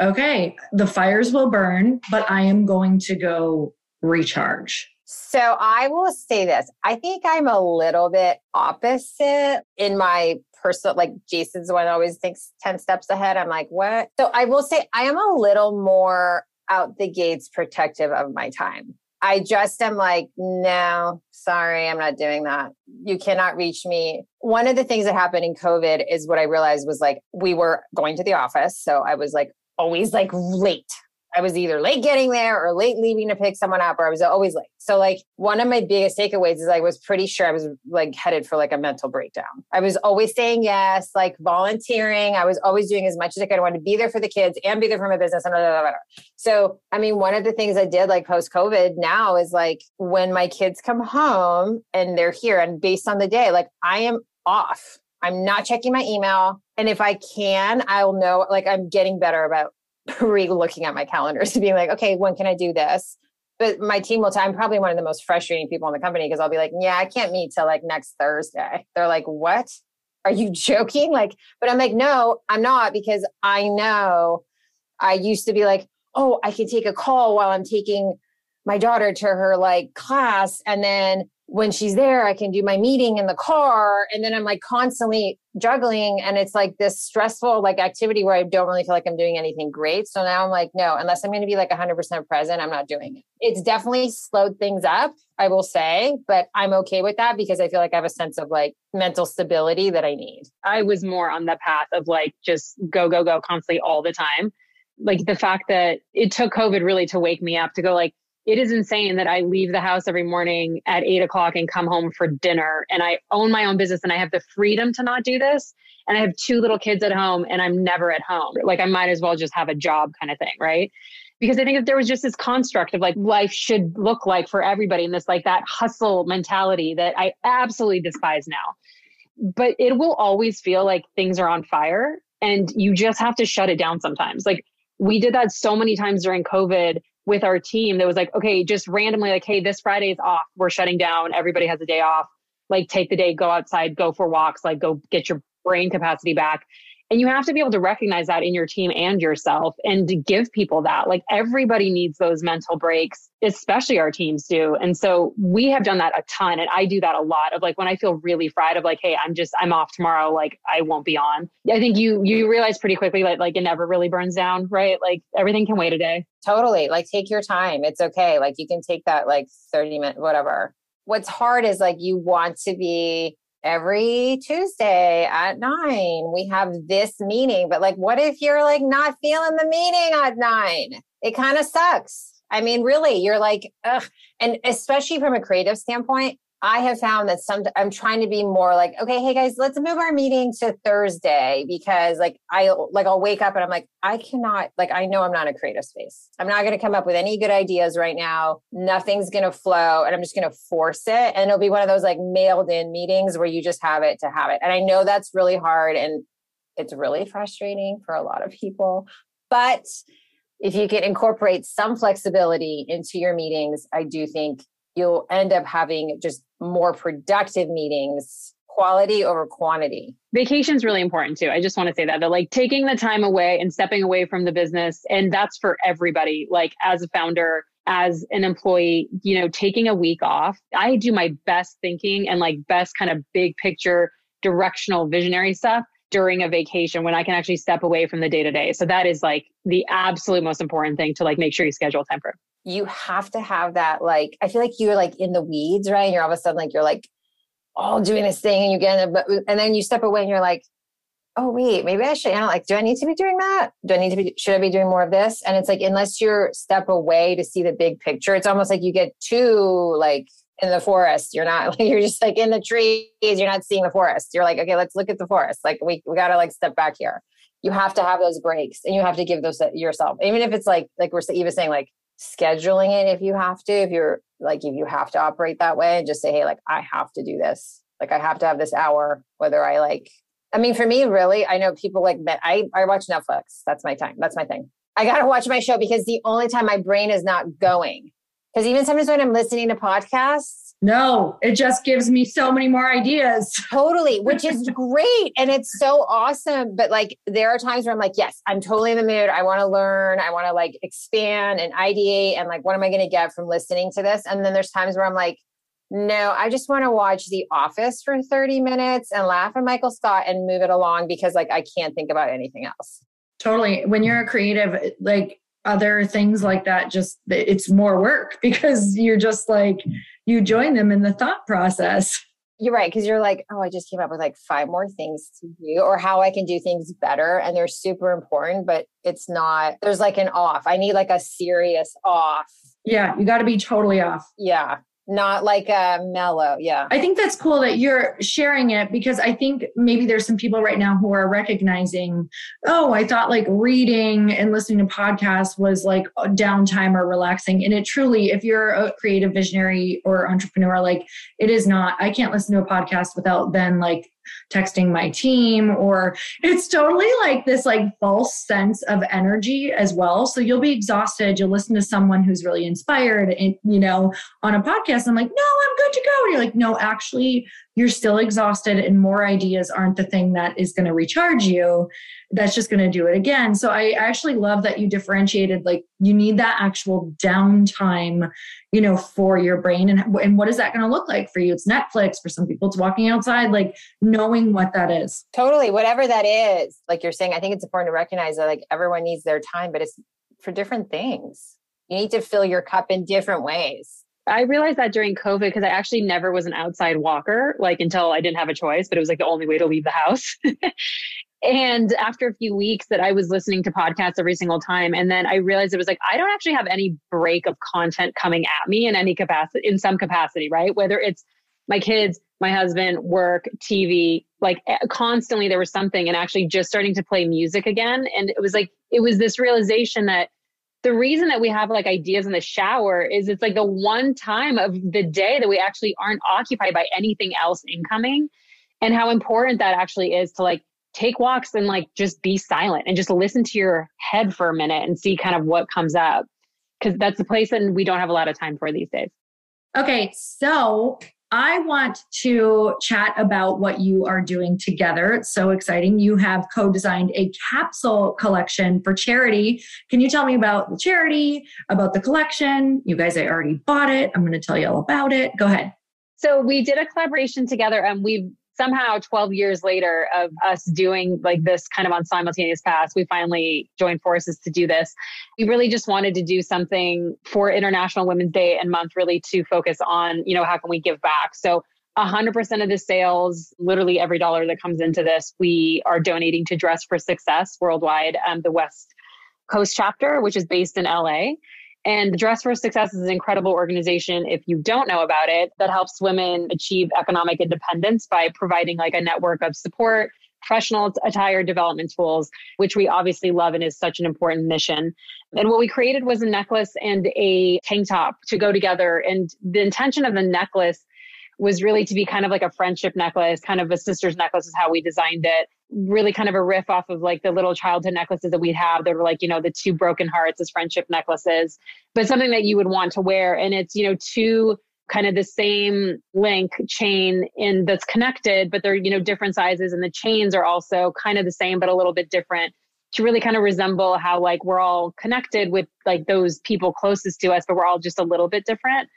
okay, the fires will burn, but I am going to go recharge? So I will say this. I think I'm a little bit opposite in my personal, like Jason's the one always thinks 10 steps ahead. I'm like, what? So I will say I am a little more out the gates protective of my time. I just am like, no, sorry, I'm not doing that. You cannot reach me. One of the things that happened in COVID is what I realized was like, we were going to the office. So I was like always like late I was either late getting there or late leaving to pick someone up, or I was always late. So, like, one of my biggest takeaways is I was pretty sure I was like headed for like a mental breakdown. I was always saying yes, like volunteering. I was always doing as much as I could. I wanted to be there for the kids and be there for my business. And blah, blah, blah, so, I mean, one of the things I did like post COVID now is like when my kids come home and they're here, and based on the day, like I am off. I'm not checking my email. And if I can, I'll know like I'm getting better about [LAUGHS] re looking at my calendars [LAUGHS] to be like, okay, when can I do this? But my team will, tell I'm probably one of the most frustrating people in the company because I'll be like, yeah, I can't meet till like next Thursday. They're like, what? Are you [LAUGHS] joking? Like, but I'm like, no, I'm not because I know I used to be like, oh, I can take a call while I'm taking my daughter to her like class. And then when she's there, I can do my meeting in the car. And then I'm like constantly juggling. And it's like this stressful like activity where I don't really feel like I'm doing anything great. So now I'm like, no, unless I'm going to be like 100% present, I'm not doing it. It's definitely slowed things up, I will say, but I'm okay with that because I feel like I have a sense of like mental stability that I need. I was more on the path of like just go, go, go constantly all the time. Like the fact that it took COVID really to wake me up to go like, it is insane that I leave the house every morning at eight o'clock and come home for dinner. And I own my own business and I have the freedom to not do this. And I have two little kids at home and I'm never at home. Like I might as well just have a job kind of thing, right? Because I think that there was just this construct of like life should look like for everybody and this like that hustle mentality that I absolutely despise now. But it will always feel like things are on fire and you just have to shut it down sometimes. Like we did that so many times during COVID with our team that was like, okay, just randomly, like, hey, this Friday is off. We're shutting down. Everybody has a day off. Like, take the day, go outside, go for walks, like, go get your brain capacity back. And you have to be able to recognize that in your team and yourself and to give people that. Like everybody needs those mental breaks, especially our teams do. And so we have done that a ton. And I do that a lot of like when I feel really fried of like, hey, I'm just, I'm off tomorrow, like I won't be on. I think you you realize pretty quickly that like it never really burns down, right? Like everything can wait a day. Totally. Like take your time. It's okay. Like you can take that like 30 minutes, whatever. What's hard is like you want to be every Tuesday at nine, we have this meeting. But like, what if you're like not feeling the meeting at nine? It kind of sucks. I mean, really, you're like, ugh. And especially from a creative standpoint, I have found that some I'm trying to be more like, okay, hey guys, let's move our meeting to Thursday because like I like I'll wake up and I'm like, I cannot like I know I'm not a creative space. I'm not going to come up with any good ideas right now. Nothing's going to flow and I'm just going to force it and it'll be one of those like mailed in meetings where you just have it to have it. And I know that's really hard and it's really frustrating for a lot of people. But if you can incorporate some flexibility into your meetings, I do think you'll end up having just more productive meetings quality over quantity. Vacation is really important too. I just want to say that that like taking the time away and stepping away from the business and that's for everybody like as a founder as an employee, you know, taking a week off. I do my best thinking and like best kind of big picture directional visionary stuff during a vacation when I can actually step away from the day to day. So that is like the absolute most important thing to like make sure you schedule time for. You have to have that like I feel like you're like in the weeds, right? And you're all of a sudden like you're like all doing this thing and you get a, and then you step away and you're like, oh wait, maybe I should. You know, like, do I need to be doing that? Do I need to be? Should I be doing more of this? And it's like, unless you're step away to see the big picture, it's almost like you get too like in the forest. You're not [LAUGHS] like you're just like in the trees. You're not seeing the forest. You're like, okay, let's look at the forest. Like we we gotta like step back here. You have to have those breaks, and you have to give those yourself, even if it's like like we're even saying like scheduling it if you have to. If you're like if you have to operate that way, and just say, hey, like I have to do this. Like I have to have this hour, whether I like I mean, for me, really, I know people like that. I, I watch Netflix. That's my time. That's my thing. I got to watch my show because the only time my brain is not going. Because even sometimes when I'm listening to podcasts, no, it just gives me so many more ideas. [LAUGHS] Totally, which is great. And it's so awesome. But like, there are times where I'm like, yes, I'm totally in the mood. I want to learn. I want to like expand and ideate. And like, what am I going to get from listening to this? And then there's times where I'm like, no, I just want to watch The Office for 30 minutes and laugh at Michael Scott and move it along because like I can't think about anything else. Totally. When you're a creative, like other things like that, just it's more work [LAUGHS] because you're just like you join them in the thought process. You're right. Cause you're like, oh, I just came up with like five more things to do or how I can do things better. And they're super important, but it's not, there's like an off. I need like a serious off. Yeah. You got to be totally off. Yeah not like a mellow. Yeah. I think that's cool that you're sharing it because I think maybe there's some people right now who are recognizing, oh, I thought like reading and listening to podcasts was like downtime or relaxing. And it truly, if you're a creative visionary or entrepreneur, like it is not. I can't listen to a podcast without then like texting my team or it's totally like this like false sense of energy as well. So you'll be exhausted. You'll listen to someone who's really inspired and you know on a podcast i'm like no i'm good to go. And you're like no actually you're still exhausted and more ideas aren't the thing that is going to recharge you that's just going to do it again. So i actually love that you differentiated like you need that actual downtime you know for your brain and, and what is that going to look like for you? It's netflix for some people it's walking outside like knowing what that is. Totally whatever that is like you're saying i think it's important to recognize that like everyone needs their time but it's for different things. You need to fill your cup in different ways I realized that during COVID because I actually never was an outside walker, like until I didn't have a choice, but it was like the only way to leave the house. [LAUGHS] and after a few weeks that I was listening to podcasts every single time, and then I realized it was like I don't actually have any break of content coming at me in any capacity, in some capacity, right? Whether it's my kids, my husband, work, TV, like eh, constantly there was something, and actually just starting to play music again, and it was like it was this realization that the reason that we have like ideas in the shower is it's like the one time of the day that we actually aren't occupied by anything else incoming and how important that actually is to like take walks and like just be silent and just listen to your head for a minute and see kind of what comes up because that's the place that we don't have a lot of time for these days. Okay so I want to chat about what you are doing together. It's so exciting. You have co designed a capsule collection for charity. Can you tell me about the charity, about the collection? You guys, I already bought it. I'm going to tell you all about it. Go ahead. So, we did a collaboration together and we've somehow 12 years later of us doing like this kind of on simultaneous paths, we finally joined forces to do this. We really just wanted to do something for International Women's Day and month, really to focus on, you know, how can we give back? So 100% of the sales, literally every dollar that comes into this, we are donating to Dress for Success worldwide, um, the West Coast chapter, which is based in LA. And Dress for Success is an incredible organization, if you don't know about it, that helps women achieve economic independence by providing like a network of support, professional attire development tools, which we obviously love and is such an important mission. And what we created was a necklace and a tank top to go together. And the intention of the necklace was really to be kind of like a friendship necklace, kind of a sister's necklace is how we designed it. Really kind of a riff off of like the little childhood necklaces that we'd have that were like, you know, the two broken hearts as friendship necklaces, but something that you would want to wear. And it's, you know, two kind of the same link chain in that's connected, but they're, you know, different sizes and the chains are also kind of the same, but a little bit different to really kind of resemble how like we're all connected with like those people closest to us, but we're all just a little bit different.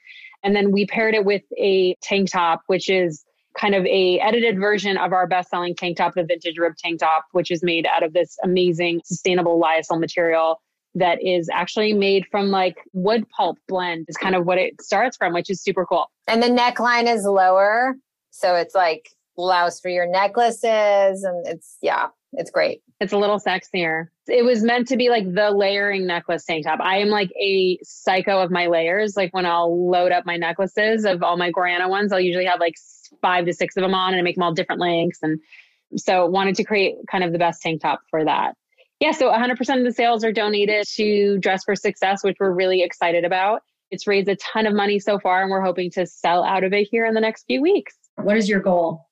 And then we paired it with a tank top, which is kind of a edited version of our best-selling tank top, the vintage rib tank top, which is made out of this amazing sustainable lyocell material that is actually made from like wood pulp blend is kind of what it starts from, which is super cool. And the neckline is lower. So it's like allows for your necklaces and it's yeah, it's great. It's a little sexier. It was meant to be like the layering necklace tank top. I am like a psycho of my layers. Like when I'll load up my necklaces of all my Gorjana ones, I'll usually have like five to six of them on and I make them all different lengths. And so wanted to create kind of the best tank top for that. Yeah, so 100% of the sales are donated to Dress for Success, which we're really excited about. It's raised a ton of money so far, and we're hoping to sell out of it here in the next few weeks. What is your goal?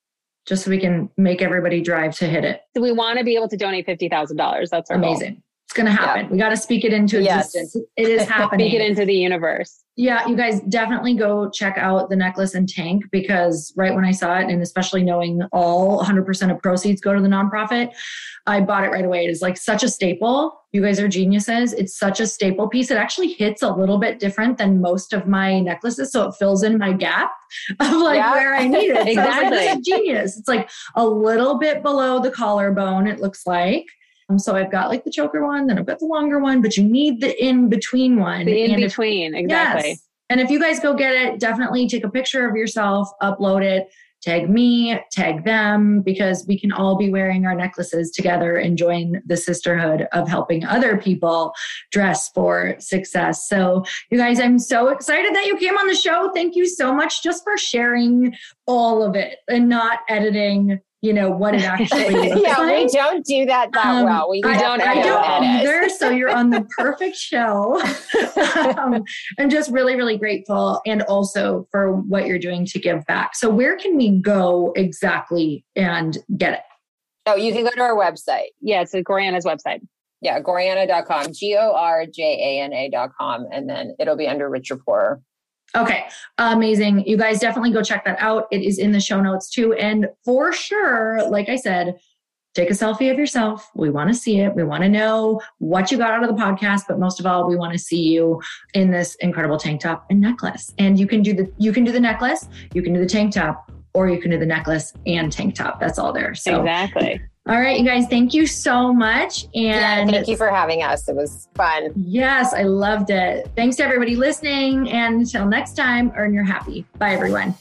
Just so we can make everybody drive to hit it. So we want to be able to donate $50,000. That's our amazing. Goal. It's going to happen. Yeah. We got to speak it into existence. Yes. It is happening. [LAUGHS] speak it into the universe. Yeah, you guys definitely go check out the necklace and tank because right when I saw it, and especially knowing all 100% of proceeds go to the nonprofit, I bought it right away. It is like such a staple. You guys are geniuses. It's such a staple piece. It actually hits a little bit different than most of my necklaces. So it fills in my gap [LAUGHS] of like yeah. where I need it. exactly. So I like, this is genius. It's like a little bit below the collarbone, it looks like. Um, so I've got like the choker one, then I've got the longer one, but you need the in between one. The in between, exactly. Yes. And if you guys go get it, definitely take a picture of yourself, upload it, tag me, tag them, because we can all be wearing our necklaces together and join the sisterhood of helping other people dress for success. So, you guys, I'm so excited that you came on the show. Thank you so much just for sharing all of it and not editing you know what it actually [LAUGHS] is. yeah like. we don't do that that um, well. We I, don't i don't either [LAUGHS] so you're on the perfect show. [LAUGHS] Um, i'm just really really grateful and also for what you're doing to give back. So where can we go exactly and get it? Oh you can go to our website. Yeah it's gorjana's website. Yeah gorjana.com g-o-r-j-a-n-a.com and then it'll be under Richer Poorer Okay, amazing. You guys definitely go check that out. It is in the show notes too. And for sure, like I said, take a selfie of yourself. We want to see it. We want to know what you got out of the podcast, but most of all, we want to see you in this incredible tank top and necklace. And you can do the you can do the necklace, you can do the tank top, or you can do the necklace and tank top. That's all there. So exactly. All right, you guys, thank you so much. And yeah, thank you for having us. It was fun. Yes, I loved it. Thanks to everybody listening. And until next time, earn your happy. Bye, everyone.